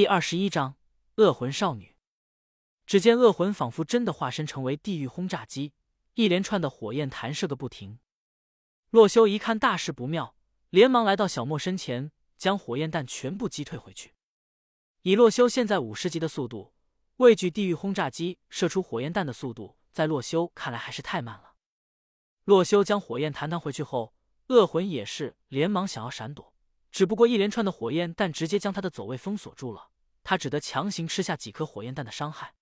第二十一章恶魂少女。只见恶魂仿佛真的化身成为地狱轰炸机，一连串的火焰弹射个不停。洛修一看大事不妙，连忙来到小莫身前，将火焰弹全部击退回去。以洛修现在五十级的速度，畏惧地狱轰炸机射出火焰弹的速度，在洛修看来还是太慢了。洛修将火焰弹弹回去后，恶魂也是连忙想要闪躲。只不过一连串的火焰弹直接将他的走位封锁住了，他只得强行吃下几颗火焰弹的伤害，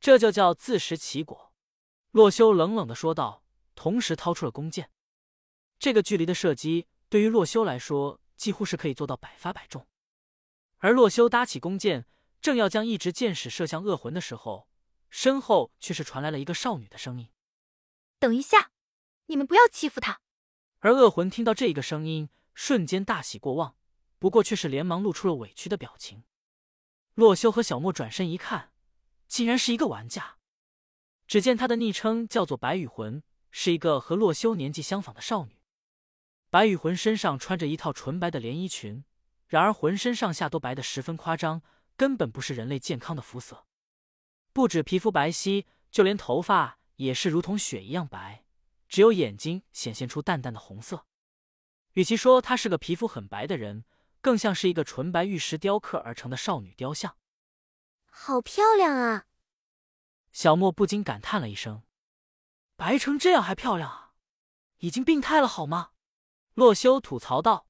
这就叫自食其果。洛修冷冷的说道，同时掏出了弓箭。这个距离的射击对于洛修来说几乎是可以做到百发百中。而洛修搭起弓箭，正要将一支箭矢射向恶魂的时候，身后却是传来了一个少女的声音：“等一下，你们不要欺负他。”而恶魂听到这一个声音。瞬间大喜过望，不过却是连忙露出了委屈的表情。洛修和小莫转身一看，竟然是一个玩家。只见他的昵称叫做白羽魂，是一个和洛修年纪相仿的少女。白羽魂身上穿着一套纯白的连衣裙，然而浑身上下都白的十分夸张，根本不是人类健康的肤色。不止皮肤白皙，就连头发也是如同雪一样白，只有眼睛显现出淡淡的红色。与其说她是个皮肤很白的人，更像是一个纯白玉石雕刻而成的少女雕像。好漂亮啊！小莫不禁感叹了一声：“白成这样还漂亮啊，已经病态了好吗？”洛修吐槽道。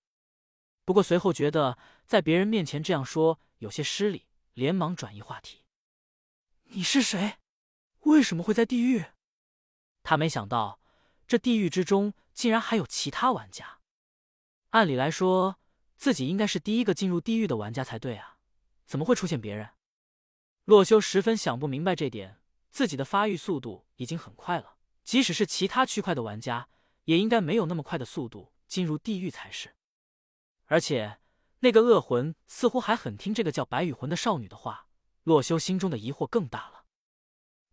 不过随后觉得在别人面前这样说有些失礼，连忙转移话题：“你是谁？为什么会在地狱？”他没想到这地狱之中竟然还有其他玩家。按理来说，自己应该是第一个进入地狱的玩家才对啊，怎么会出现别人？洛修十分想不明白这点。自己的发育速度已经很快了，即使是其他区块的玩家，也应该没有那么快的速度进入地狱才是。而且那个恶魂似乎还很听这个叫白羽魂的少女的话，洛修心中的疑惑更大了。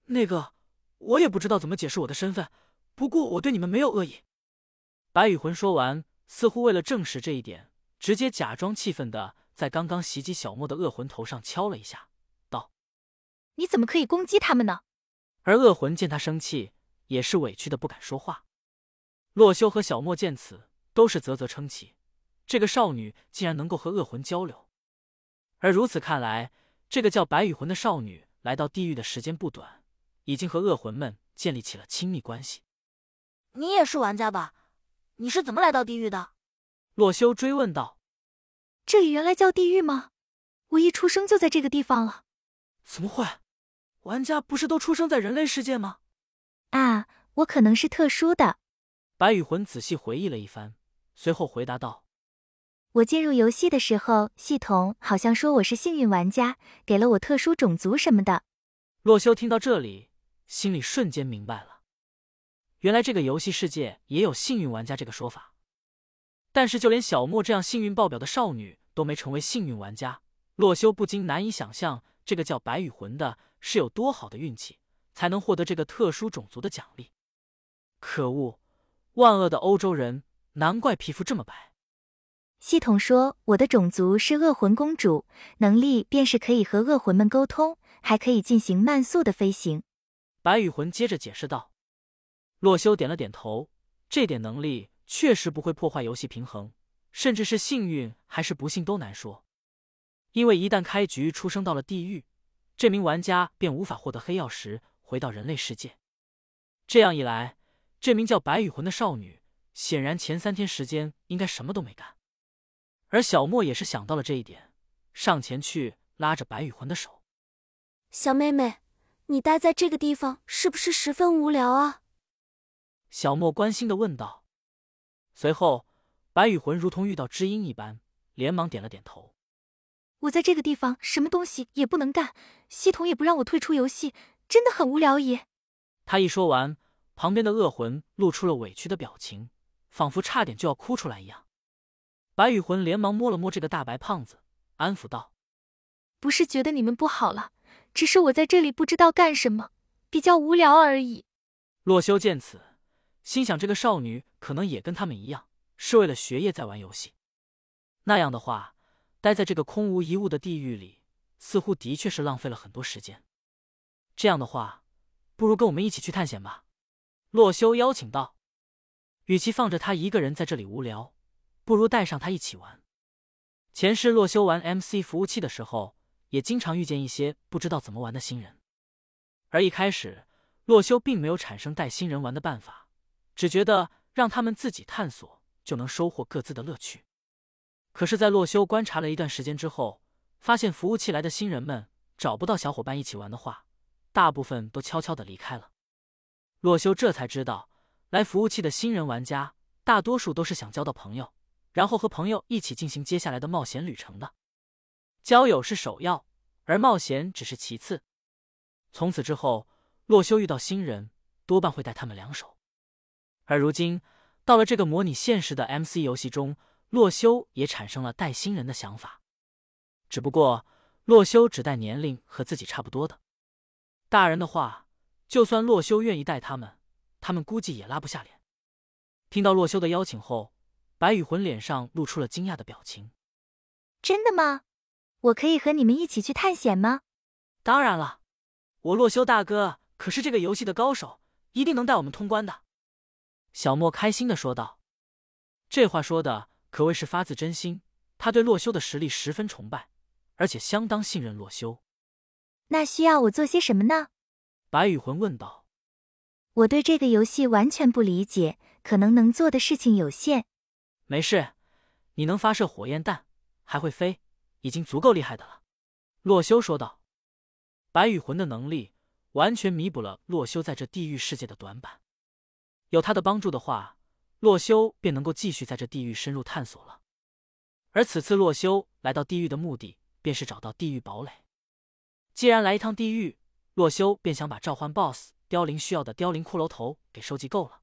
那个，我也不知道怎么解释我的身份，不过我对你们没有恶意。白羽魂说完。似乎为了证实这一点，直接假装气愤的在刚刚袭击小莫的恶魂头上敲了一下，道：“你怎么可以攻击他们呢？”而恶魂见他生气，也是委屈的不敢说话。洛修和小莫见此，都是啧啧称奇，这个少女竟然能够和恶魂交流。而如此看来，这个叫白羽魂的少女来到地狱的时间不短，已经和恶魂们建立起了亲密关系。你也是玩家吧？你是怎么来到地狱的？洛修追问道。这里原来叫地狱吗？我一出生就在这个地方了。怎么会？玩家不是都出生在人类世界吗？啊，我可能是特殊的。白羽魂仔细回忆了一番，随后回答道：“我进入游戏的时候，系统好像说我是幸运玩家，给了我特殊种族什么的。”洛修听到这里，心里瞬间明白了。原来这个游戏世界也有幸运玩家这个说法，但是就连小莫这样幸运爆表的少女都没成为幸运玩家，洛修不禁难以想象这个叫白羽魂的是有多好的运气，才能获得这个特殊种族的奖励。可恶，万恶的欧洲人，难怪皮肤这么白。系统说我的种族是恶魂公主，能力便是可以和恶魂们沟通，还可以进行慢速的飞行。白羽魂接着解释道。洛修点了点头，这点能力确实不会破坏游戏平衡，甚至是幸运还是不幸都难说。因为一旦开局出生到了地狱，这名玩家便无法获得黑曜石回到人类世界。这样一来，这名叫白羽魂的少女显然前三天时间应该什么都没干。而小莫也是想到了这一点，上前去拉着白羽魂的手：“小妹妹，你待在这个地方是不是十分无聊啊？”小莫关心的问道。随后，白羽魂如同遇到知音一般，连忙点了点头。我在这个地方什么东西也不能干，系统也不让我退出游戏，真的很无聊耶。他一说完，旁边的恶魂露出了委屈的表情，仿佛差点就要哭出来一样。白羽魂连忙摸了摸这个大白胖子，安抚道：“不是觉得你们不好了，只是我在这里不知道干什么，比较无聊而已。”洛修见此。心想，这个少女可能也跟他们一样，是为了学业在玩游戏。那样的话，待在这个空无一物的地狱里，似乎的确是浪费了很多时间。这样的话，不如跟我们一起去探险吧。”洛修邀请道。与其放着他一个人在这里无聊，不如带上他一起玩。前世洛修玩 MC 服务器的时候，也经常遇见一些不知道怎么玩的新人。而一开始，洛修并没有产生带新人玩的办法，只觉得让他们自己探索就能收获各自的乐趣。可是，在洛修观察了一段时间之后，发现服务器来的新人们找不到小伙伴一起玩的话，大部分都悄悄的离开了。洛修这才知道。来服务器的新人玩家，大多数都是想交到朋友，然后和朋友一起进行接下来的冒险旅程的。交友是首要，而冒险只是其次。从此之后，洛修遇到新人，多半会带他们两手。而如今，到了这个模拟现实的 MC 游戏中，洛修也产生了带新人的想法。只不过，洛修只带年龄和自己差不多的大人的话，就算洛修愿意带他们。他们估计也拉不下脸。听到洛修的邀请后，白羽魂脸上露出了惊讶的表情。真的吗？我可以和你们一起去探险吗？当然了，我洛修大哥可是这个游戏的高手，一定能带我们通关的。小莫开心的说道。这话说的可谓是发自真心，他对洛修的实力十分崇拜，而且相当信任洛修。那需要我做些什么呢？白羽魂问道。我对这个游戏完全不理解，可能能做的事情有限。没事，你能发射火焰弹，还会飞，已经足够厉害的了。”洛修说道。白羽魂的能力完全弥补了洛修在这地狱世界的短板，有他的帮助的话，洛修便能够继续在这地狱深入探索了。而此次洛修来到地狱的目的，便是找到地狱堡垒。既然来一趟地狱，洛修便想把召唤 BOSS。凋零需要的凋零骷髅头给收集够了，